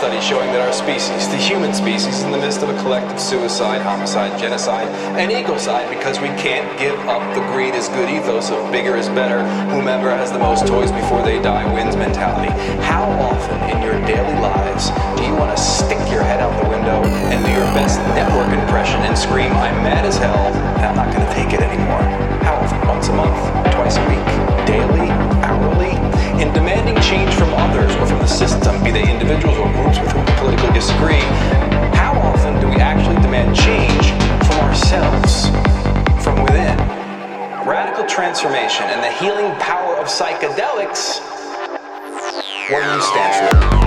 study showing that our species, the human species, is in the midst of a collective suicide, homicide, genocide, and ecocide because we can't give up the greed is good ethos of bigger is better, whomever has the most toys before they die wins mentality. How often in your daily lives do you want to stick your head out the window and do your best network impression and scream, I'm mad as hell and I'm not going to take it anymore? How often? Once a month? Twice a week? Daily? In demanding change from others or from the system, be they individuals or groups with whom we politically disagree, how often do we actually demand change from ourselves, from within? Radical transformation and the healing power of psychedelics. What do you stand for?